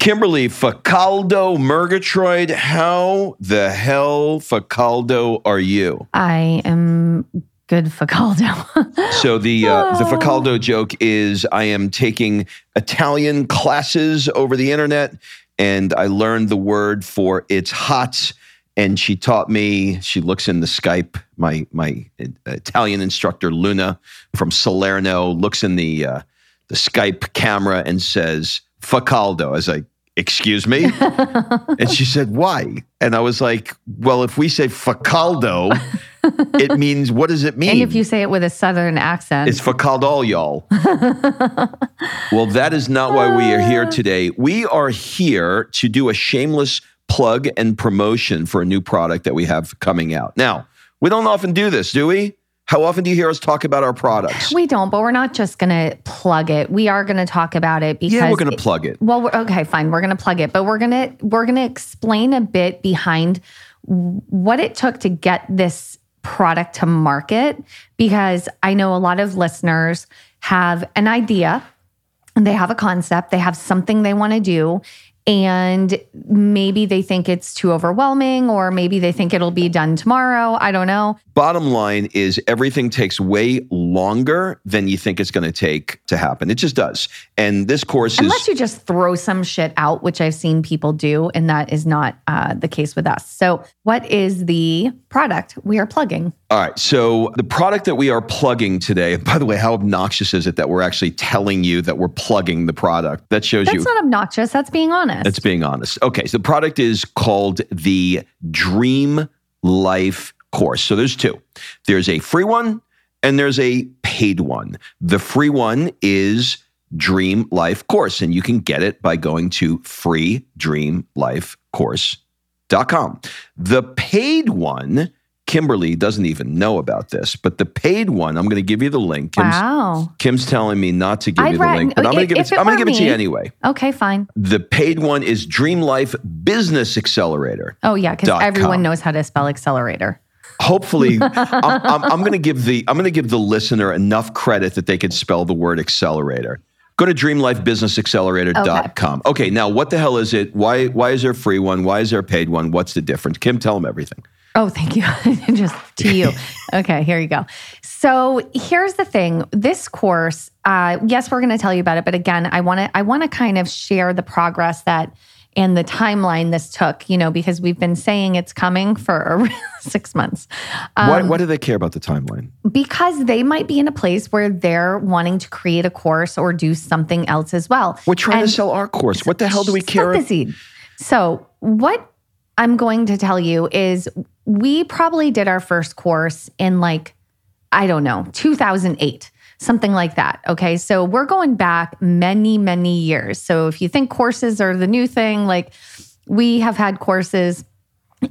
Kimberly Facaldo Murgatroyd, how the hell Facaldo are you? I am good Facaldo. so the uh, the Facaldo joke is I am taking Italian classes over the internet, and I learned the word for it's hot. And she taught me. She looks in the Skype. My my uh, Italian instructor Luna from Salerno looks in the uh, the Skype camera and says Facaldo. As I excuse me? and she said, why? And I was like, well, if we say facaldo, it means, what does it mean? And if you say it with a southern accent, it's facaldo, y'all. well, that is not why we are here today. We are here to do a shameless plug and promotion for a new product that we have coming out. Now, we don't often do this, do we? How often do you hear us talk about our products? We don't, but we're not just going to plug it. We are going to talk about it because yeah, we're going to plug it. Well, okay, fine, we're going to plug it, but we're going to we're going to explain a bit behind what it took to get this product to market because I know a lot of listeners have an idea and they have a concept, they have something they want to do and maybe they think it's too overwhelming or maybe they think it'll be done tomorrow. I don't know. Bottom line is everything takes way longer than you think it's going to take to happen. It just does. And this course Unless is. Unless you just throw some shit out, which I've seen people do, and that is not uh, the case with us. So, what is the product we are plugging? All right. So, the product that we are plugging today, by the way, how obnoxious is it that we're actually telling you that we're plugging the product? That shows That's you. That's not obnoxious. That's being honest. That's being honest. Okay. So, the product is called the Dream Life course. So, there's two there's a free one and there's a paid one. The free one is Dream Life Course, and you can get it by going to freedreamlifecourse.com. The paid one, Kimberly doesn't even know about this, but the paid one, I'm going to give you the link. Kim's, wow. Kim's telling me not to give I'd you the link, but I'm going to give it, I'm going to give it to you anyway. Okay, fine. The paid one is Dream Life Business Accelerator. Oh yeah, because everyone knows how to spell accelerator hopefully I'm, I'm, I'm going to give the i'm going to give the listener enough credit that they could spell the word accelerator Go to dreamlifebusinessaccelerator.com. Okay. okay, now what the hell is it? Why why is there a free one? Why is there a paid one? What's the difference? Kim, tell them everything. Oh, thank you. Just to you. okay, here you go. So here's the thing. This course, uh, yes, we're going to tell you about it, but again, I want to I want to kind of share the progress that and the timeline this took, you know, because we've been saying it's coming for six months. Um, why, why do they care about the timeline? Because they might be in a place where they're wanting to create a course or do something else as well. We're trying and to sell our course. What the hell do we care? So what I'm going to tell you is we probably did our first course in like, I don't know, 2008 something like that. Okay. So we're going back many, many years. So if you think courses are the new thing, like we have had courses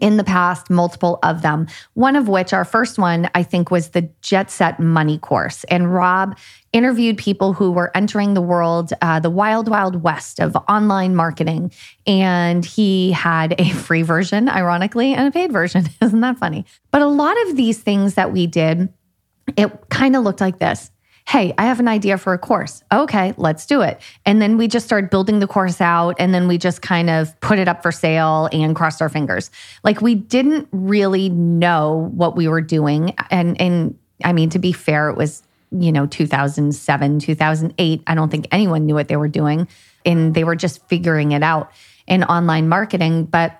in the past, multiple of them. One of which, our first one, I think, was the Jet Set Money course. And Rob interviewed people who were entering the world, uh, the wild, wild west of online marketing. And he had a free version, ironically, and a paid version. Isn't that funny? But a lot of these things that we did, it kind of looked like this hey, I have an idea for a course. Okay, let's do it. And then we just started building the course out and then we just kind of put it up for sale and crossed our fingers. Like we didn't really know what we were doing. And and I mean, to be fair, it was, you know, 2007, 2008. I don't think anyone knew what they were doing. And they were just figuring it out in online marketing. But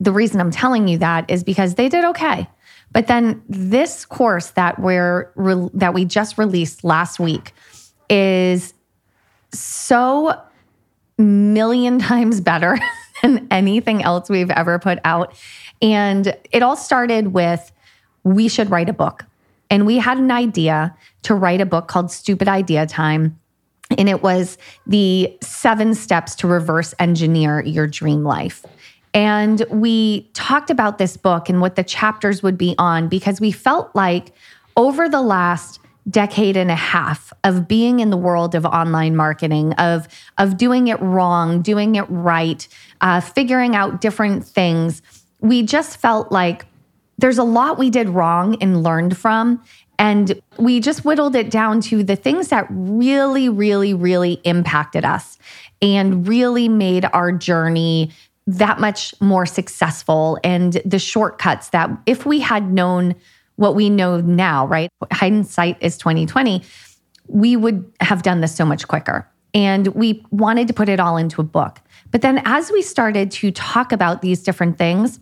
the reason I'm telling you that is because they did okay. But then this course that we're re- that we just released last week is so million times better than anything else we've ever put out. And it all started with we should write a book. And we had an idea to write a book called Stupid Idea Time. And it was the seven steps to reverse engineer your dream life. And we talked about this book and what the chapters would be on because we felt like over the last decade and a half of being in the world of online marketing, of, of doing it wrong, doing it right, uh, figuring out different things, we just felt like there's a lot we did wrong and learned from. And we just whittled it down to the things that really, really, really impacted us and really made our journey that much more successful and the shortcuts that if we had known what we know now, right? Hindsight is 2020, we would have done this so much quicker. And we wanted to put it all into a book. But then as we started to talk about these different things,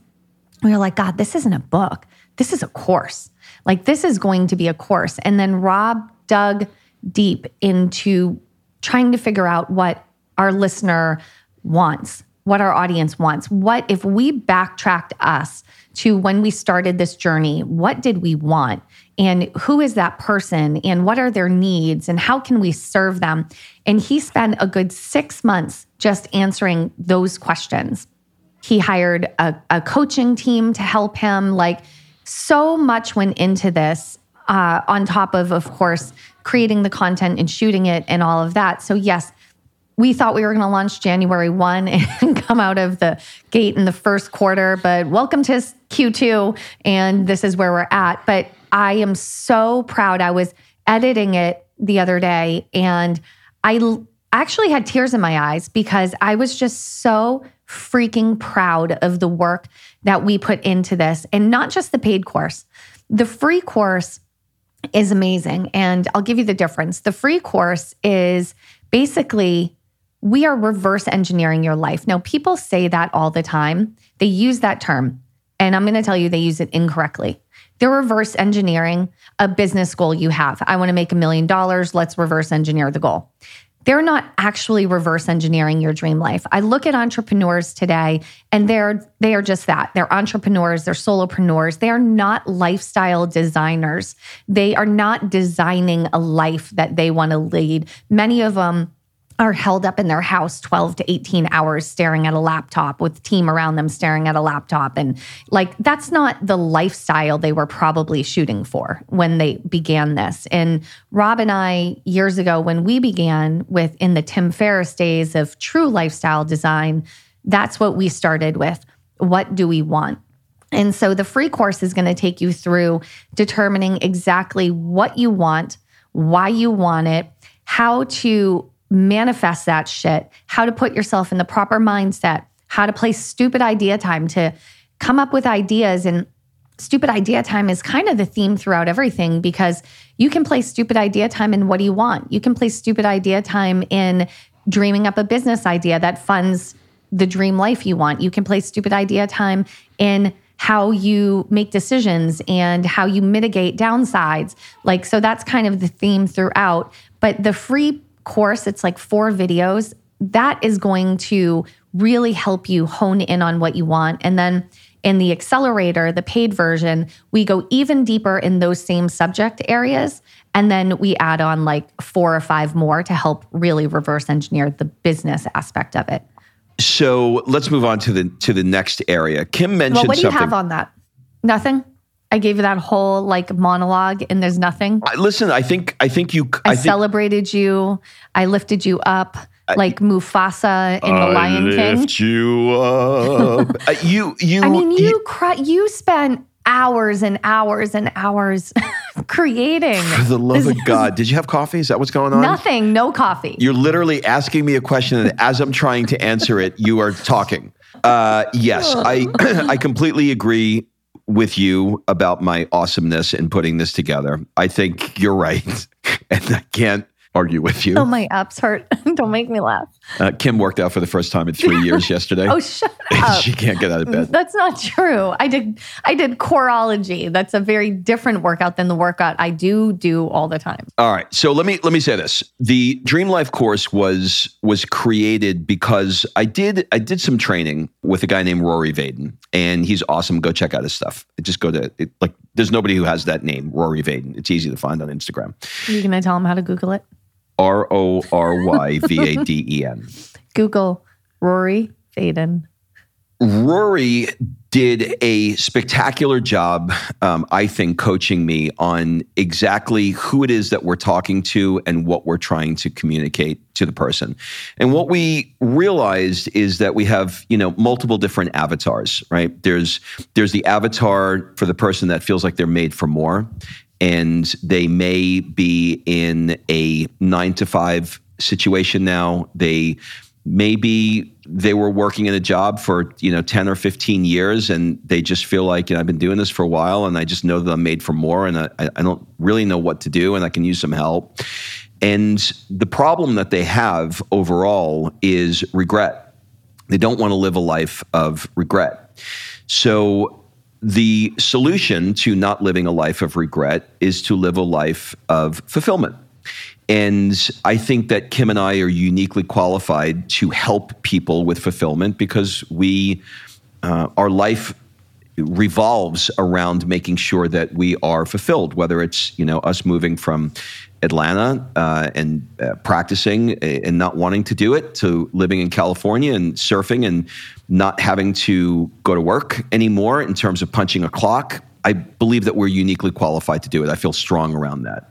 we were like, God, this isn't a book. This is a course. Like, this is going to be a course. And then Rob dug deep into trying to figure out what our listener wants what our audience wants. What if we backtracked us to when we started this journey? What did we want? And who is that person? And what are their needs? And how can we serve them? And he spent a good six months just answering those questions. He hired a, a coaching team to help him. Like, so much went into this, uh, on top of, of course, creating the content and shooting it and all of that. So, yes, we thought we were going to launch January 1 and come out of the gate in the first quarter, but welcome to Q2. And this is where we're at. But I am so proud. I was editing it the other day and I actually had tears in my eyes because I was just so freaking proud of the work that we put into this and not just the paid course. The free course is amazing. And I'll give you the difference. The free course is basically we are reverse engineering your life. Now, people say that all the time. They use that term, and I'm going to tell you they use it incorrectly. They're reverse engineering a business goal you have. I want to make a million dollars. Let's reverse engineer the goal. They're not actually reverse engineering your dream life. I look at entrepreneurs today and they're they are just that. They're entrepreneurs, they're solopreneurs. They are not lifestyle designers. They are not designing a life that they want to lead. Many of them are held up in their house 12 to 18 hours staring at a laptop with team around them staring at a laptop. And like that's not the lifestyle they were probably shooting for when they began this. And rob and i years ago when we began with in the tim ferriss days of true lifestyle design that's what we started with. What do we want? And so the free course is going to take you through determining exactly what you want why you want it how to manifest that shit, how to put yourself in the proper mindset, how to play stupid idea time to come up with ideas. And stupid idea time is kind of the theme throughout everything because you can play stupid idea time in what do you want? You can play stupid idea time in dreaming up a business idea that funds the dream life you want. You can play stupid idea time in how you make decisions and how you mitigate downsides. Like, so that's kind of the theme throughout. But the free course, it's like four videos. that is going to really help you hone in on what you want. And then in the accelerator, the paid version, we go even deeper in those same subject areas. And then we add on like four or five more to help really reverse engineer the business aspect of it. So let's move on to the to the next area. Kim mentioned Well, what do you something. have on that? Nothing? I gave you that whole like monologue and there's nothing. I- Listen, I think I think you. I, I think celebrated you. I lifted you up like Mufasa in The Lion King. I lift you up. Uh, you you. I mean, you cry, you spent hours and hours and hours creating For the love of God, did you have coffee? Is that what's going on? nothing, no coffee. You're literally asking me a question, and as I'm trying to answer it, you are talking. Uh, yes, I I completely agree with you about my awesomeness in putting this together. I think you're right, and I can't argue with you. Oh, my abs hurt. Don't make me laugh. Uh, Kim worked out for the first time in three years yesterday. Oh, shut up. she can't get out of bed. That's not true. I did I did choreology. That's a very different workout than the workout I do do all the time. All right. So let me let me say this. The Dream Life course was was created because I did I did some training with a guy named Rory Vaden, and he's awesome. Go check out his stuff. Just go to it, like there's nobody who has that name, Rory Vaden. It's easy to find on Instagram. Are you gonna tell him how to Google it? R O R Y V A D E N. Google Rory Vaden. Rory did a spectacular job, um, I think, coaching me on exactly who it is that we're talking to and what we're trying to communicate to the person. And what we realized is that we have, you know, multiple different avatars, right? There's there's the avatar for the person that feels like they're made for more, and they may be in a nine to five situation now. They maybe they were working in a job for you know 10 or 15 years and they just feel like you know, i've been doing this for a while and i just know that i'm made for more and I, I don't really know what to do and i can use some help. And the problem that they have overall is regret. They don't want to live a life of regret. So the solution to not living a life of regret is to live a life of fulfillment. And I think that Kim and I are uniquely qualified to help people with fulfillment because we, uh, our life revolves around making sure that we are fulfilled, whether it's, you know, us moving from Atlanta uh, and uh, practicing and not wanting to do it to living in California and surfing and not having to go to work anymore in terms of punching a clock. I believe that we're uniquely qualified to do it. I feel strong around that.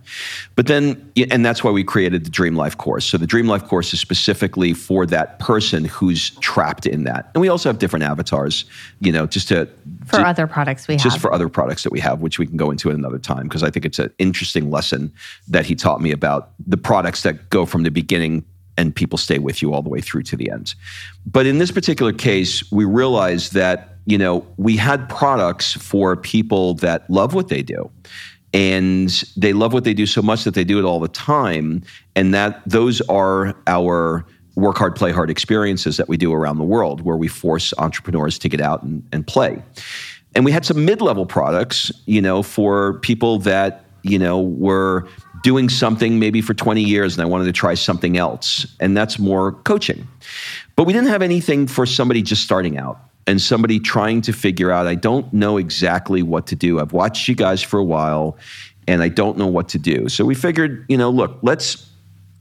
But then, and that's why we created the Dream Life course. So the Dream Life course is specifically for that person who's trapped in that. And we also have different avatars, you know, just to For to- other products we just have. Just for other products that we have, which we can go into at another time, because I think it's an interesting lesson that he taught me about the products that go from the beginning and people stay with you all the way through to the end. But in this particular case, we realized that, you know, we had products for people that love what they do. And they love what they do so much that they do it all the time. And that those are our work hard, play hard experiences that we do around the world where we force entrepreneurs to get out and, and play. And we had some mid-level products, you know, for people that, you know, were doing something maybe for 20 years and I wanted to try something else. And that's more coaching. But we didn't have anything for somebody just starting out and somebody trying to figure out, I don't know exactly what to do. I've watched you guys for a while and I don't know what to do. So we figured, you know, look, let's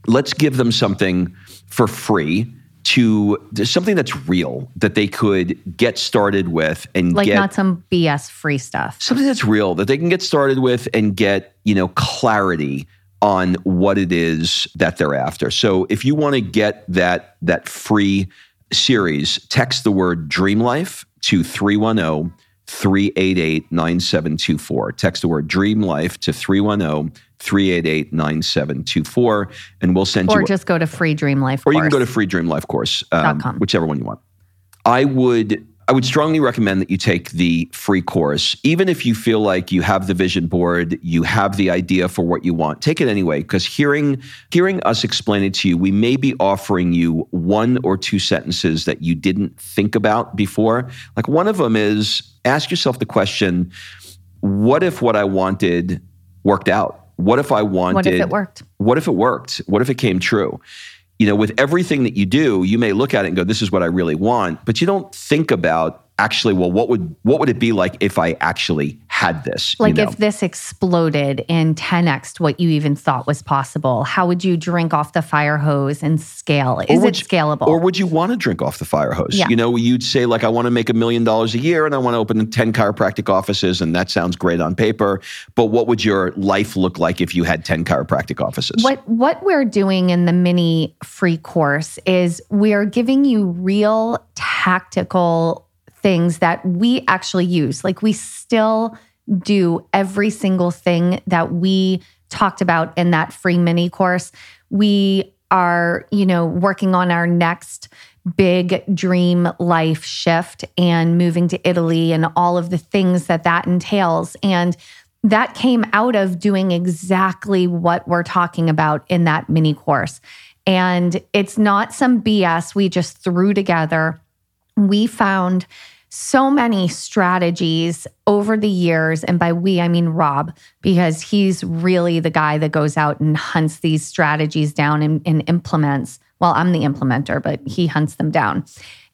let's give them something for free to something that's real that they could get started with and like get not some BS free stuff. something that's real that they can get started with and get you know clarity on what it is that they're after so if you want to get that that free series text the word dream life to 310 388 9724 text the word dream life to 310 388 9724 and we'll send Or you Or just go to free dream life. Course. Or you can go to free dream life course um, Dot com. whichever one you want i would i would strongly recommend that you take the free course even if you feel like you have the vision board you have the idea for what you want take it anyway because hearing hearing us explain it to you we may be offering you one or two sentences that you didn't think about before like one of them is ask yourself the question what if what i wanted worked out what if i wanted What if it worked? what if it worked? What if it came true? You know, with everything that you do, you may look at it and go, this is what I really want, but you don't think about actually well what would what would it be like if i actually had this like you know? if this exploded in 10x what you even thought was possible how would you drink off the fire hose and scale is it you, scalable or would you want to drink off the fire hose yeah. you know you'd say like i want to make a million dollars a year and i want to open 10 chiropractic offices and that sounds great on paper but what would your life look like if you had 10 chiropractic offices what what we're doing in the mini free course is we are giving you real tactical things that we actually use. Like we still do every single thing that we talked about in that free mini course. We are, you know, working on our next big dream life shift and moving to Italy and all of the things that that entails. And that came out of doing exactly what we're talking about in that mini course. And it's not some BS we just threw together. We found so many strategies over the years. And by we, I mean Rob, because he's really the guy that goes out and hunts these strategies down and, and implements. Well, I'm the implementer, but he hunts them down.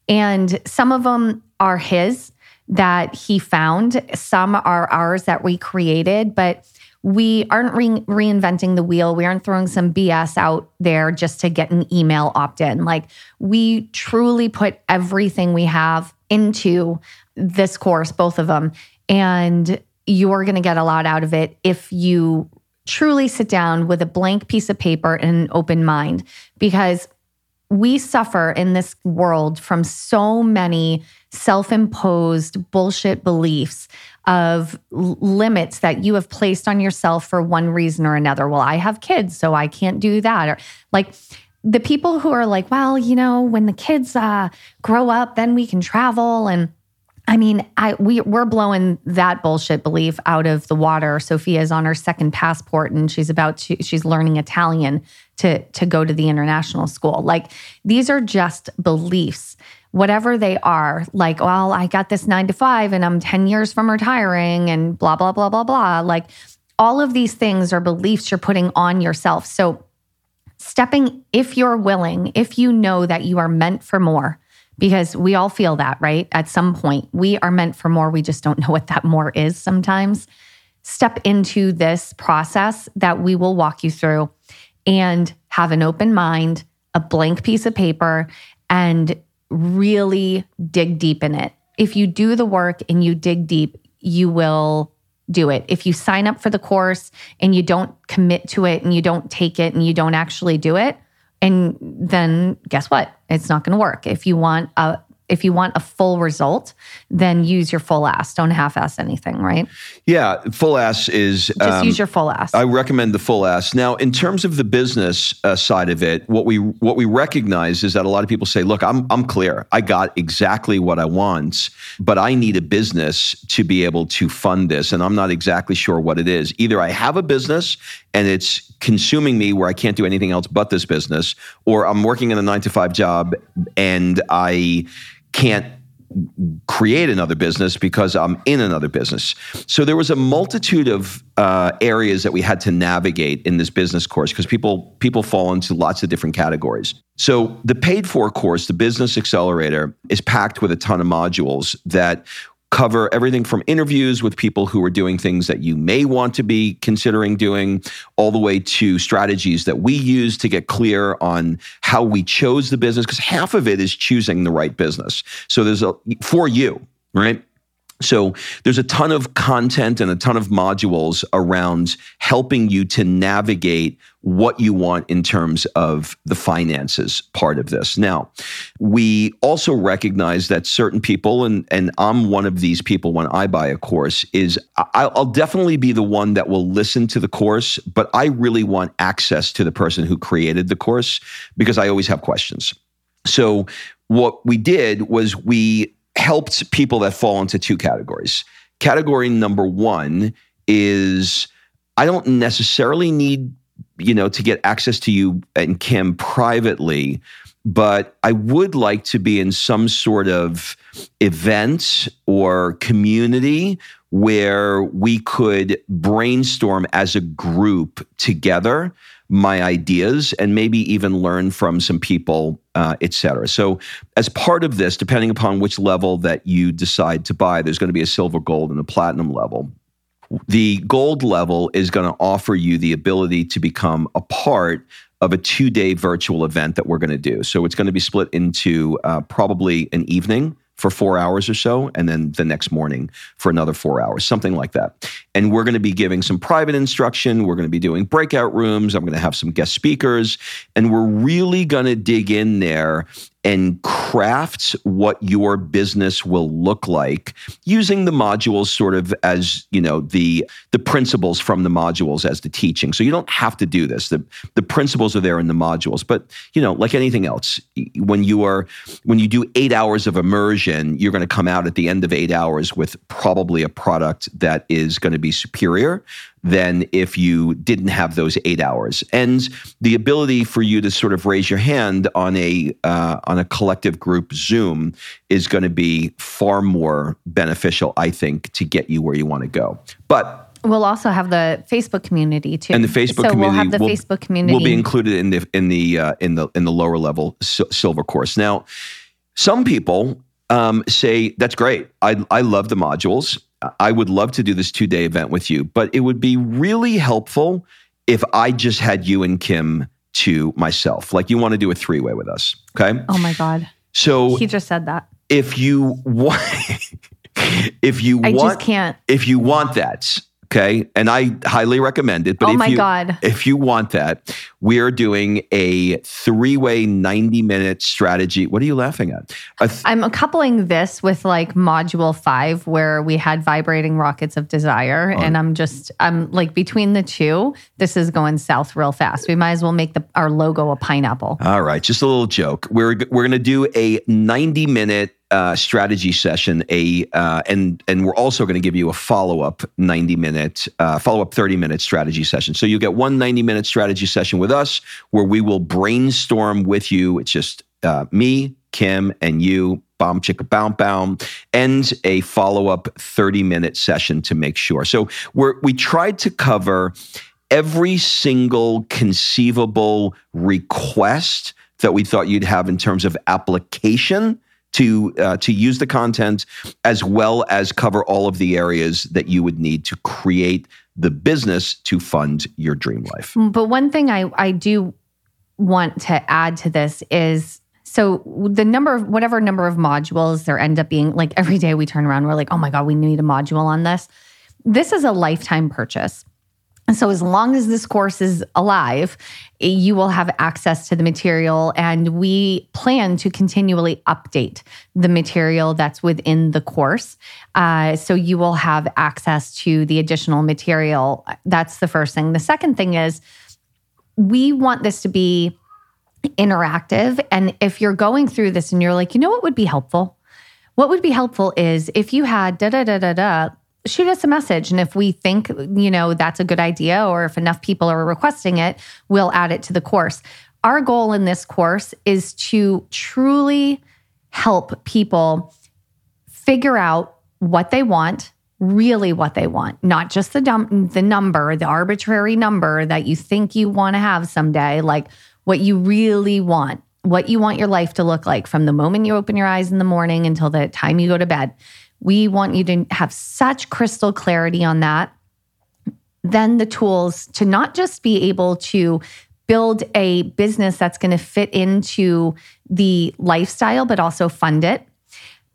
And some of them are his that he found, some are ours that we created, but we aren't re- reinventing the wheel. We aren't throwing some BS out there just to get an email opt in. Like we truly put everything we have into this course, both of them. And you're going to get a lot out of it if you truly sit down with a blank piece of paper and an open mind, because we suffer in this world from so many self imposed bullshit beliefs of limits that you have placed on yourself for one reason or another. Well, I have kids, so I can't do that. Or like, the people who are like, well, you know, when the kids uh, grow up, then we can travel. And I mean, I we we're blowing that bullshit belief out of the water. Sophia's on her second passport, and she's about to she's learning Italian to to go to the international school. Like these are just beliefs, whatever they are. Like, well, I got this nine to five, and I'm ten years from retiring, and blah blah blah blah blah. Like all of these things are beliefs you're putting on yourself. So stepping, if you're willing, if you know that you are meant for more, because we all feel that, right? At some point, we are meant for more. We just don't know what that more is sometimes. Step into this process that we will walk you through and have an open mind, a blank piece of paper, and really dig deep in it. If you do the work and you dig deep, you will do it. If you sign up for the course and you don't commit to it and you don't take it and you don't actually do it, and then guess what? It's not going to work. If you want a if you want a full result, then use your full ass. Don't half ass anything, right? Yeah, full ass is just um, use your full ass. I recommend the full ass. Now, in terms of the business uh, side of it, what we what we recognize is that a lot of people say, "Look, I'm I'm clear. I got exactly what I want, but I need a business to be able to fund this, and I'm not exactly sure what it is. Either I have a business and it's consuming me where I can't do anything else but this business, or I'm working in a nine to five job and I can't create another business because I'm in another business. So there was a multitude of uh, areas that we had to navigate in this business course because people people fall into lots of different categories. So the paid for course, the Business Accelerator, is packed with a ton of modules that cover everything from interviews with people who are doing things that you may want to be considering doing, all the way to strategies that we use to get clear on how we chose the business, because half of it is choosing the right business. So there's a for you, right? So there's a ton of content and a ton of modules around helping you to navigate what you want in terms of the finances part of this. Now, we also recognize that certain people, and, and I'm one of these people when I buy a course, is I'll definitely be the one that will listen to the course, but I really want access to the person who created the course because I always have questions. So what we did was we helped people that fall into two categories. Category number one is I don't necessarily need, you know, to get access to you and Kim privately, but I would like to be in some sort of event or community where we could brainstorm as a group together my ideas and maybe even learn from some people, uh, et cetera. So, as part of this, depending upon which level that you decide to buy, there's going to be a silver, gold, and a platinum level. The gold level is going to offer you the ability to become a part of a two day virtual event that we're going to do. So, it's going to be split into uh, probably an evening for four hours or so, and then the next morning for another four hours, something like that. And we're going to be giving some private instruction. We're going to be doing breakout rooms. I'm going to have some guest speakers, and we're really going to dig in there and crafts what your business will look like using the modules sort of as you know the the principles from the modules as the teaching. So you don't have to do this. The the principles are there in the modules. But you know like anything else when you are when you do 8 hours of immersion you're going to come out at the end of 8 hours with probably a product that is going to be superior than if you didn't have those eight hours. And the ability for you to sort of raise your hand on a uh, on a collective group Zoom is going to be far more beneficial, I think, to get you where you want to go. But We'll also have the Facebook community too, and the Facebook so community. we'll have the will, Facebook community. will be included in the in the uh, in the in the lower level silver course. Now, some people um, say that's great. I I love the modules. I would love to do this two day event with you, but it would be really helpful if I just had you and Kim to myself. Like you want to do a three way with us. Okay. Oh my God. So he just said that. If you want, if you I want, just can't. If you want that, Okay. And I highly recommend it. But oh if my you, God. If you want that, we're doing a three way 90 minute strategy. What are you laughing at? Th- I'm coupling this with like module five, where we had vibrating rockets of desire. Oh. And I'm just, I'm like between the two, this is going south real fast. We might as well make the, our logo a pineapple. All right. Just a little joke. We're, we're going to do a 90 minute uh, strategy session, a uh, and and we're also going to give you a follow up ninety minute, uh, follow up thirty minute strategy session. So you get one 90 minute strategy session with us where we will brainstorm with you. It's just uh, me, Kim, and you. Bomb chicka bound bound, and a follow up 30 minute session to make sure. So we're, we tried to cover every single conceivable request that we thought you'd have in terms of application to uh, to use the content as well as cover all of the areas that you would need to create the business to fund your dream life. But one thing I I do want to add to this is so the number of whatever number of modules there end up being like every day we turn around we're like oh my god we need a module on this. This is a lifetime purchase. And so, as long as this course is alive, you will have access to the material. And we plan to continually update the material that's within the course. Uh, so, you will have access to the additional material. That's the first thing. The second thing is, we want this to be interactive. And if you're going through this and you're like, you know what would be helpful? What would be helpful is if you had da da da da da shoot us a message. And if we think, you know, that's a good idea, or if enough people are requesting it, we'll add it to the course. Our goal in this course is to truly help people figure out what they want, really what they want, not just the dum- the number, the arbitrary number that you think you want to have someday, like what you really want, what you want your life to look like from the moment you open your eyes in the morning until the time you go to bed. We want you to have such crystal clarity on that. Then the tools to not just be able to build a business that's going to fit into the lifestyle, but also fund it,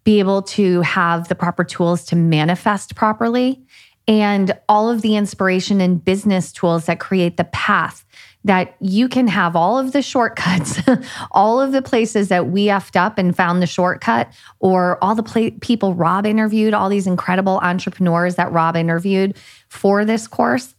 be able to have the proper tools to manifest properly, and all of the inspiration and business tools that create the path that you can have all of the shortcuts, all of the places that we effed up and found the shortcut, or all the pla- people Rob interviewed, all these incredible entrepreneurs that Rob interviewed for this course,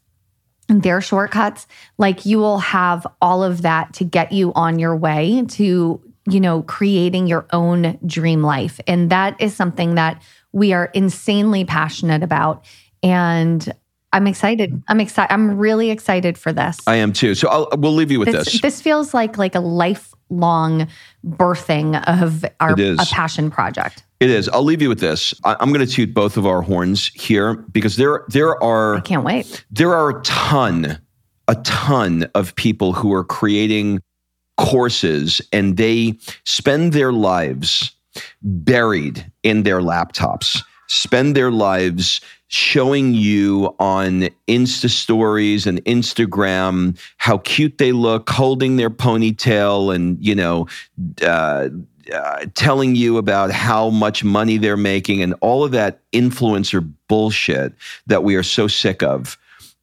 and their shortcuts. Like you will have all of that to get you on your way to, you know, creating your own dream life. And that is something that we are insanely passionate about. And I'm excited. I'm excited. I'm really excited for this. I am too. So I'll, we'll leave you with this, this. This feels like like a lifelong birthing of our a passion project. It is. I'll leave you with this. I, I'm going to toot both of our horns here because there there are I can't wait. there are a ton, a ton of people who are creating courses and they spend their lives buried in their laptops, spend their lives showing you on Insta stories and Instagram how cute they look, holding their ponytail and, you know, uh, uh, telling you about how much money they're making and all of that influencer bullshit that we are so sick of.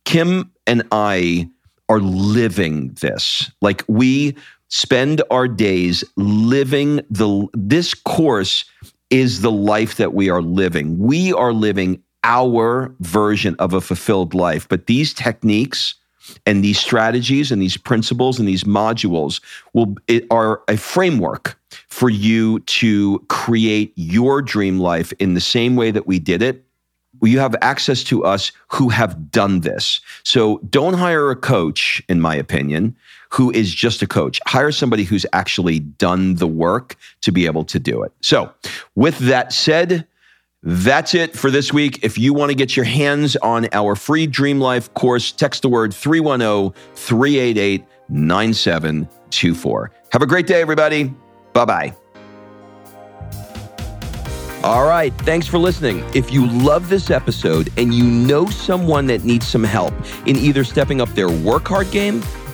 Kim and I are living this. Like we spend our days living the this course is the life that we are living. We are living our version of a fulfilled life. But these techniques and these strategies and these principles and these modules will are a framework for you to create your dream life in the same way that we did it you have access to us who have done this. So don't hire a coach, in my opinion, who is just a coach. Hire somebody who's actually done the work to be able to do it. So, with that said, that's it for this week. If you want to get your hands on our free Dream Life course, text the word 310 388 9724. Have a great day, everybody. Bye bye. All right, thanks for listening. If you love this episode and you know someone that needs some help in either stepping up their work hard game